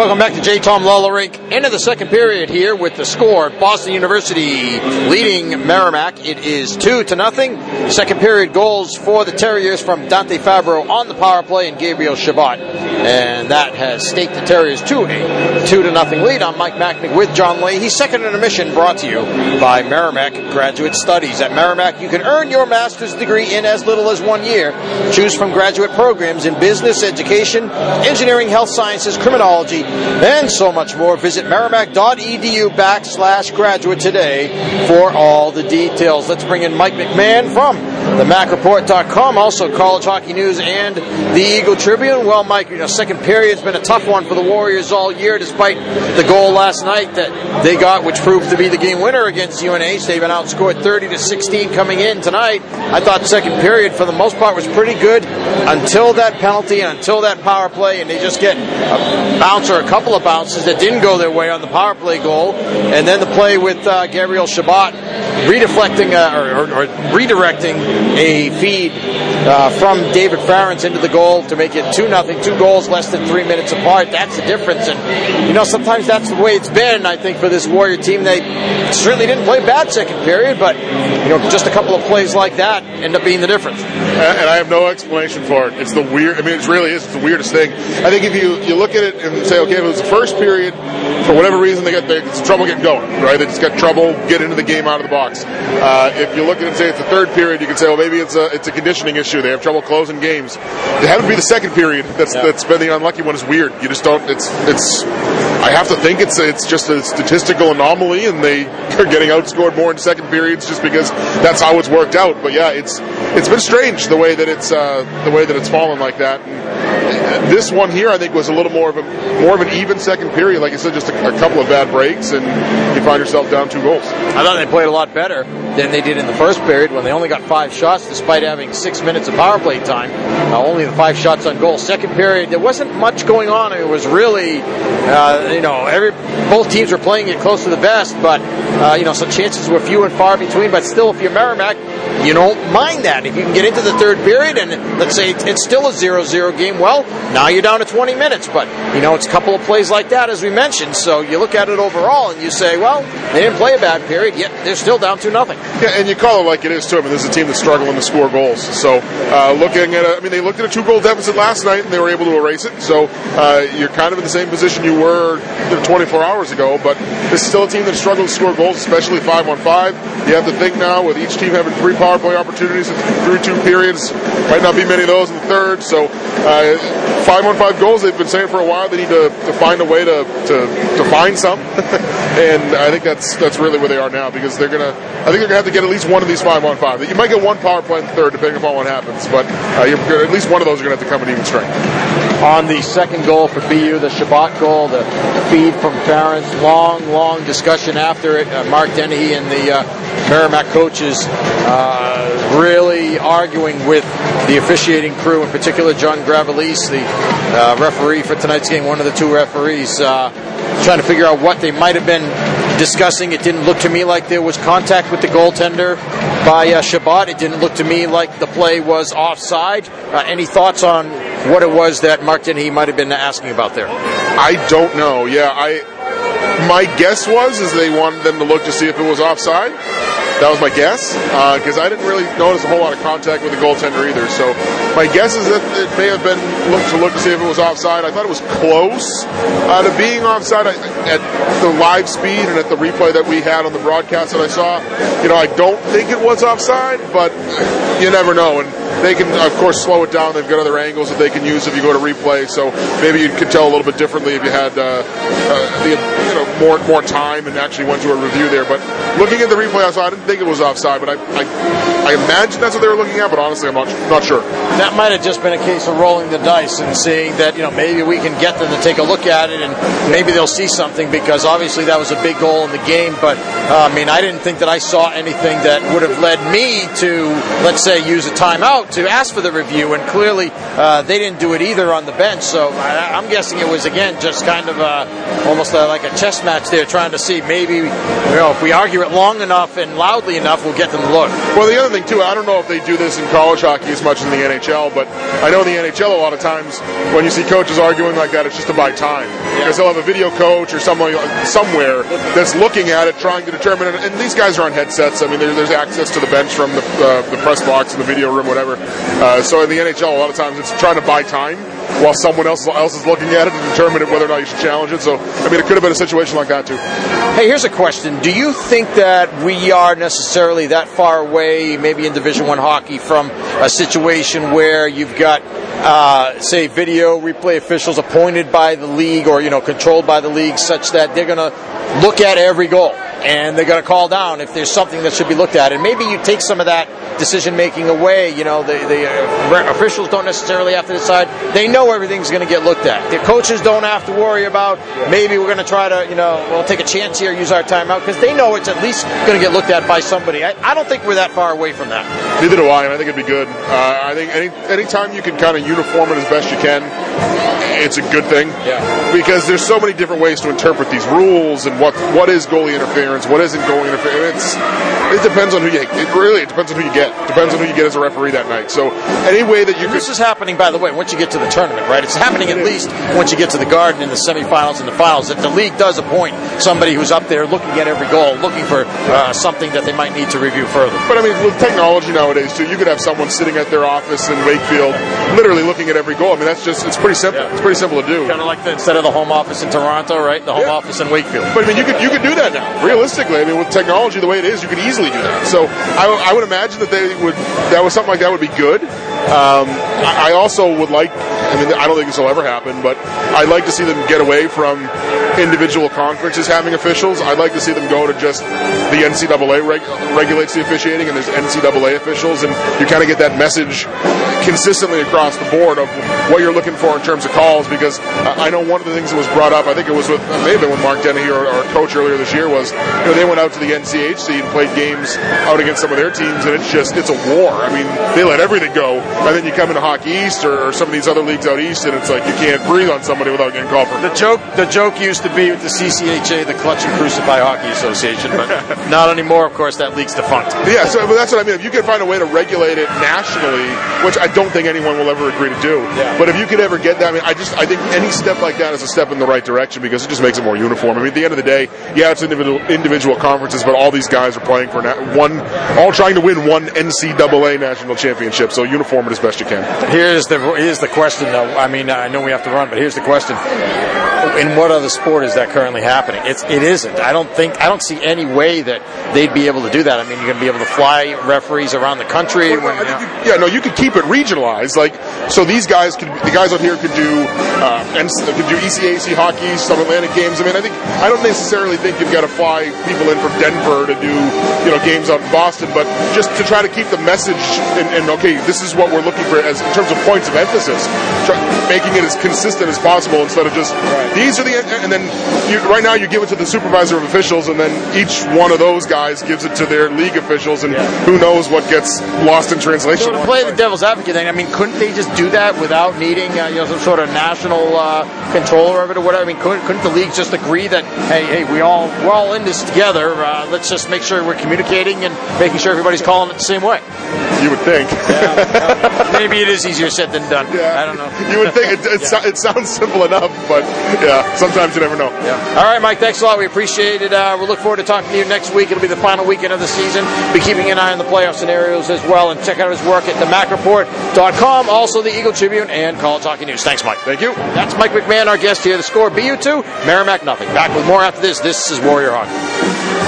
Welcome back to J. Thom Lawler End of the second period here with the score. Boston University leading Merrimack. It is two to nothing. Second period goals for the Terriers from Dante Fabbro on the power play and Gabriel Chabot. And that has staked the Terriers to a two to nothing lead. I'm Mike Machnik with John Lee. He's Second intermission brought to you by Merrimack Graduate Studies. At Merrimack, you can earn your master's degree in as little as one year. Choose from graduate programs in business, education, engineering, health sciences, criminology, and so much more. Visit merrimack.edu backslash graduate today for all the details. Let's bring in Mike McMahon from the MacReport.com, also College Hockey News and the Eagle Tribune. Well, Mike, you know, second period's been a tough one for the Warriors all year, despite the goal last night that they got, which proved to be the game winner against UNH. They've been outscored 30 to 16 coming in tonight. I thought second period, for the most part, was pretty good until that penalty and until that power play, and they just get a bounce or a couple of bounces that didn't go their way on the power play goal, and then the play with uh, Gabriel Chabot redeflecting uh, or, or, or, redirecting a feed uh, from David Farrance into the goal to make it two nothing, two goals less than three minutes apart. That's the difference, and you know sometimes that's the way it's been. I think for this Warrior team, they certainly didn't play bad second period, but you know just a couple of plays like that end up being the difference. And I have no explanation for it. It's the weird. I mean, it really is. It's the weirdest thing. I think if you you look at it and say, okay, if it was the first period, for whatever reason they get they, trouble getting going, right? They just got trouble getting into the game out of the box. Uh, if you look at it and say it's the third period, you can say, well, maybe it's a it's a conditioning issue. They have trouble closing games. It to be the second period. That's yeah. that's been the unlucky one. Is weird. You just don't. It's it's. I have to think it's it's just a statistical anomaly, and they are getting outscored more in second periods just because that's how it's worked out. But yeah, it's it's been strange the way that it's uh, the way that it's fallen like that. And this one here, I think, was a little more of a more of an even second period. Like I said, just a, a couple of bad breaks, and you find yourself down two goals. I thought they played a lot better than they did in the first period when they only got five shots, despite having six minutes of power play time. Uh, only the five shots on goal. Second period, there wasn't much going on. It was really, uh, you know, every both teams were playing it close to the vest, but uh, you know, some chances were few and far between. But still, if you're Merrimack, you don't mind that. If you can get into the third period and let's say it's still a 0-0 game, well, now you're down to 20 minutes. But you know, it's a couple of plays like that, as we mentioned. So you look at it overall and you say, well, they didn't play a bad period, yet they're still down to nothing. Yeah, and you call it like it is too. I mean, this is a team that's struggling to score goals. So uh, looking at, a, I mean, they looked at a two-goal deficit last night and they were able to erase it. So uh, you're kind of in the same position you were you know, 24 hours ago. But this is still a team that struggles to score goals, especially five on five. You have to think now with each team having three power play opportunities in through two periods. Might not be many of those in the third. So uh, five on five goals. They've been saying for a while they need to, to find a way to to, to find some, and I think that's that's really where they are now because they're gonna. I think they're gonna have to get at least one of these five on five. You might get one power play in the third, depending upon what happens, but uh, at least one of those are gonna have to come in even strength. On the second goal for BU, the Chabot goal, the feed from Farrance, long, long discussion after it. Uh, Mark Dennehy and the uh, Merrimack coaches uh, really arguing with the officiating crew, in particular John Gravelise, the uh, referee for tonight's game, one of the two referees, uh, trying to figure out what they might have been discussing. It didn't look to me like there was contact with the goaltender by uh, Chabot. It didn't look to me like the play was offside. Uh, any thoughts on what it was that Mark Dennehy might have been asking about there? I don't know. Yeah, I my guess was is they wanted them to look to see if it was offside. That was my guess because uh, I didn't really notice a whole lot of contact with the goaltender either. So my guess is that it may have been looked to look to see if it was offside. I thought it was close uh, to being offside I, at the live speed and at the replay that we had on the broadcast that I saw. You know, I don't think it was offside, but you never know. And they can, of course, slow it down. They've got other angles that they can use if you go to replay. So maybe you could tell a little bit differently if you had uh, uh, the, you know more more time and actually went to a review there. But looking at the replay, I saw I didn't think it was offside, but I, I, I imagine that's what they were looking at. But honestly, I'm not not sure. That might have just been a case of rolling the dice and seeing that you know maybe we can get them to take a look at it and maybe they'll see something because obviously that was a big goal in the game. But uh, I mean, I didn't think that I saw anything that would have led me to let's say use a timeout to ask for the review, and clearly uh, they didn't do it either on the bench. So I, I'm guessing it was again just kind of uh, almost uh, like a chess match there, trying to see maybe you know if we argue it long enough and loudly enough, we'll get them to look. Well, the other thing too, I don't know if they do this in college hockey as much as in the NHL, but I know in the NHL a lot of times when you see coaches arguing like that, it's just to buy time because they'll have a video coach or someone somewhere that's looking at it, trying to determine it. And these guys are on headsets. I mean, there's access to the bench from the, uh, the press box in the video room, whatever. Uh, so in the NHL, a lot of times it's trying to buy time while someone else, else is looking at it to determine whether or not you should challenge it. So, I mean, it could have been a situation like that too. Hey, here's a question: Do you think that we are necessarily that far away, maybe in Division One hockey, from a situation where you've got, uh, say, video replay officials appointed by the league or you know controlled by the league, such that they're going to look at every goal? And they're going to call down if there's something that should be looked at. And maybe you take some of that decision making away. You know, the, the uh, officials don't necessarily have to decide. They know everything's going to get looked at. The coaches don't have to worry about maybe we're going to try to, you know, we'll take a chance here, use our timeout, because they know it's at least going to get looked at by somebody. I, I, don't think we're that far away from that. Neither do I, and I think it'd be good. Uh, I think any anytime you can kind of uniform it as best you can, it's a good thing. Yeah. Because there's so many different ways to interpret these rules and what what is goalie interference, what isn't goalie interference. It depends on who you. It really it depends on who you get. Depends on who you get as a referee that night. So any way that you and could. This is happening, by the way, once you get to the tournament, right? It's happening at least once you get to the Garden in the semifinals and the finals. That the league does appoint somebody who's up there looking at every goal, looking for uh, something that they might need to review further. But I mean, with technology nowadays too, you could have someone sitting at their office in Wakefield, literally looking at every goal. I mean, that's just it's pretty simple. Yeah. It's pretty simple to do. Kind of like the, instead of the home office in Toronto, right? The home yeah. office in Wakefield. But I mean, you could you could do that now. Realistically, I mean, with technology the way it is, you could easily do that. So I, I would imagine that they would that was something like that would be good. Um, I, I also would like. I mean, I don't think this will ever happen, but I'd like to see them get away from individual conferences having officials. I'd like to see them go to just the NCAA reg- regulates the officiating, and there's NCAA officials, and you kind of get that message consistently across the board of what you're looking for in terms of calls. Because uh, I know one of the things that was brought up, I think it was with maybe with Mark Dennehy or our coach earlier this year, was you know they went out to the NCHC and played games out against some of their teams, and it's just it's a war. I mean, they let everything go, and then you come into Hockey East or, or some of these other leagues out east, and it's like you can't breathe on somebody without getting called for. The joke, the joke used to be with the CCHA, the Clutch and Crucify Hockey Association, but not anymore. Of course, that league's defunct. Yeah, so but that's what I mean. If you can find a way to regulate it nationally, which I don't think anyone will ever agree to do, yeah. but if you could ever get that, I mean, I just I think any step like that is a step in the right direction because it just makes it more uniform. I mean, at the end of the day, yeah, it's individual individual conferences, but all these guys are playing for na- one, all trying to win one NCAA national championship. So uniform it as best you can. Here's the here's the question, though. I mean, I know we have to run, but here's the question: In what other sport is that currently happening? It's it isn't. I don't think I don't see any way that they'd be able to do that. I mean, you're going to be able to fly referees around the country. Well, when, you know. you, yeah, no, you could keep it regionalized. Like so, these guys could the guys out here could do uh, and could do ECAC hockey, some Atlantic games. I mean, I think I don't necessarily think you've got to fly people in from Denver to do you know games out in Boston, but just to try to keep the message and, and okay, this is what we're looking for as in terms of points of emphasis, try, making it as consistent as possible instead of just right. these are the and then you, right now you give it to the supervisor of officials, and then each one of those guys gives it to their league officials, and yeah. who knows what gets lost in translation. So to play the devil's advocate thing, I mean, couldn't they just do that without needing uh, you know some sort of national uh, controller of it or whatever? I mean, couldn't, couldn't the league just agree that hey, hey, we all we're all in this together. Uh, let's just make sure we're communicating and making sure everybody's calling it the same way. You would think. Yeah, maybe it is easier said than done. Yeah. I don't know. You would think it, it, yeah. so, it, sounds simple enough, but yeah, sometimes you never know. Yeah. All right, Mike. Thanks a lot. We appreciate it. Uh, we'll look forward to talking to you next week. It'll be the final weekend of the season. Be keeping an eye on the playoff scenarios as well, and check out his work at themacreport.com, also the Eagle Tribune and College Hockey News. Thanks, Mike. Thank you. That's Mike McMahon, our guest here. The score: BU two, Merrimack nothing. Back with more after this. This is Warrior Hockey.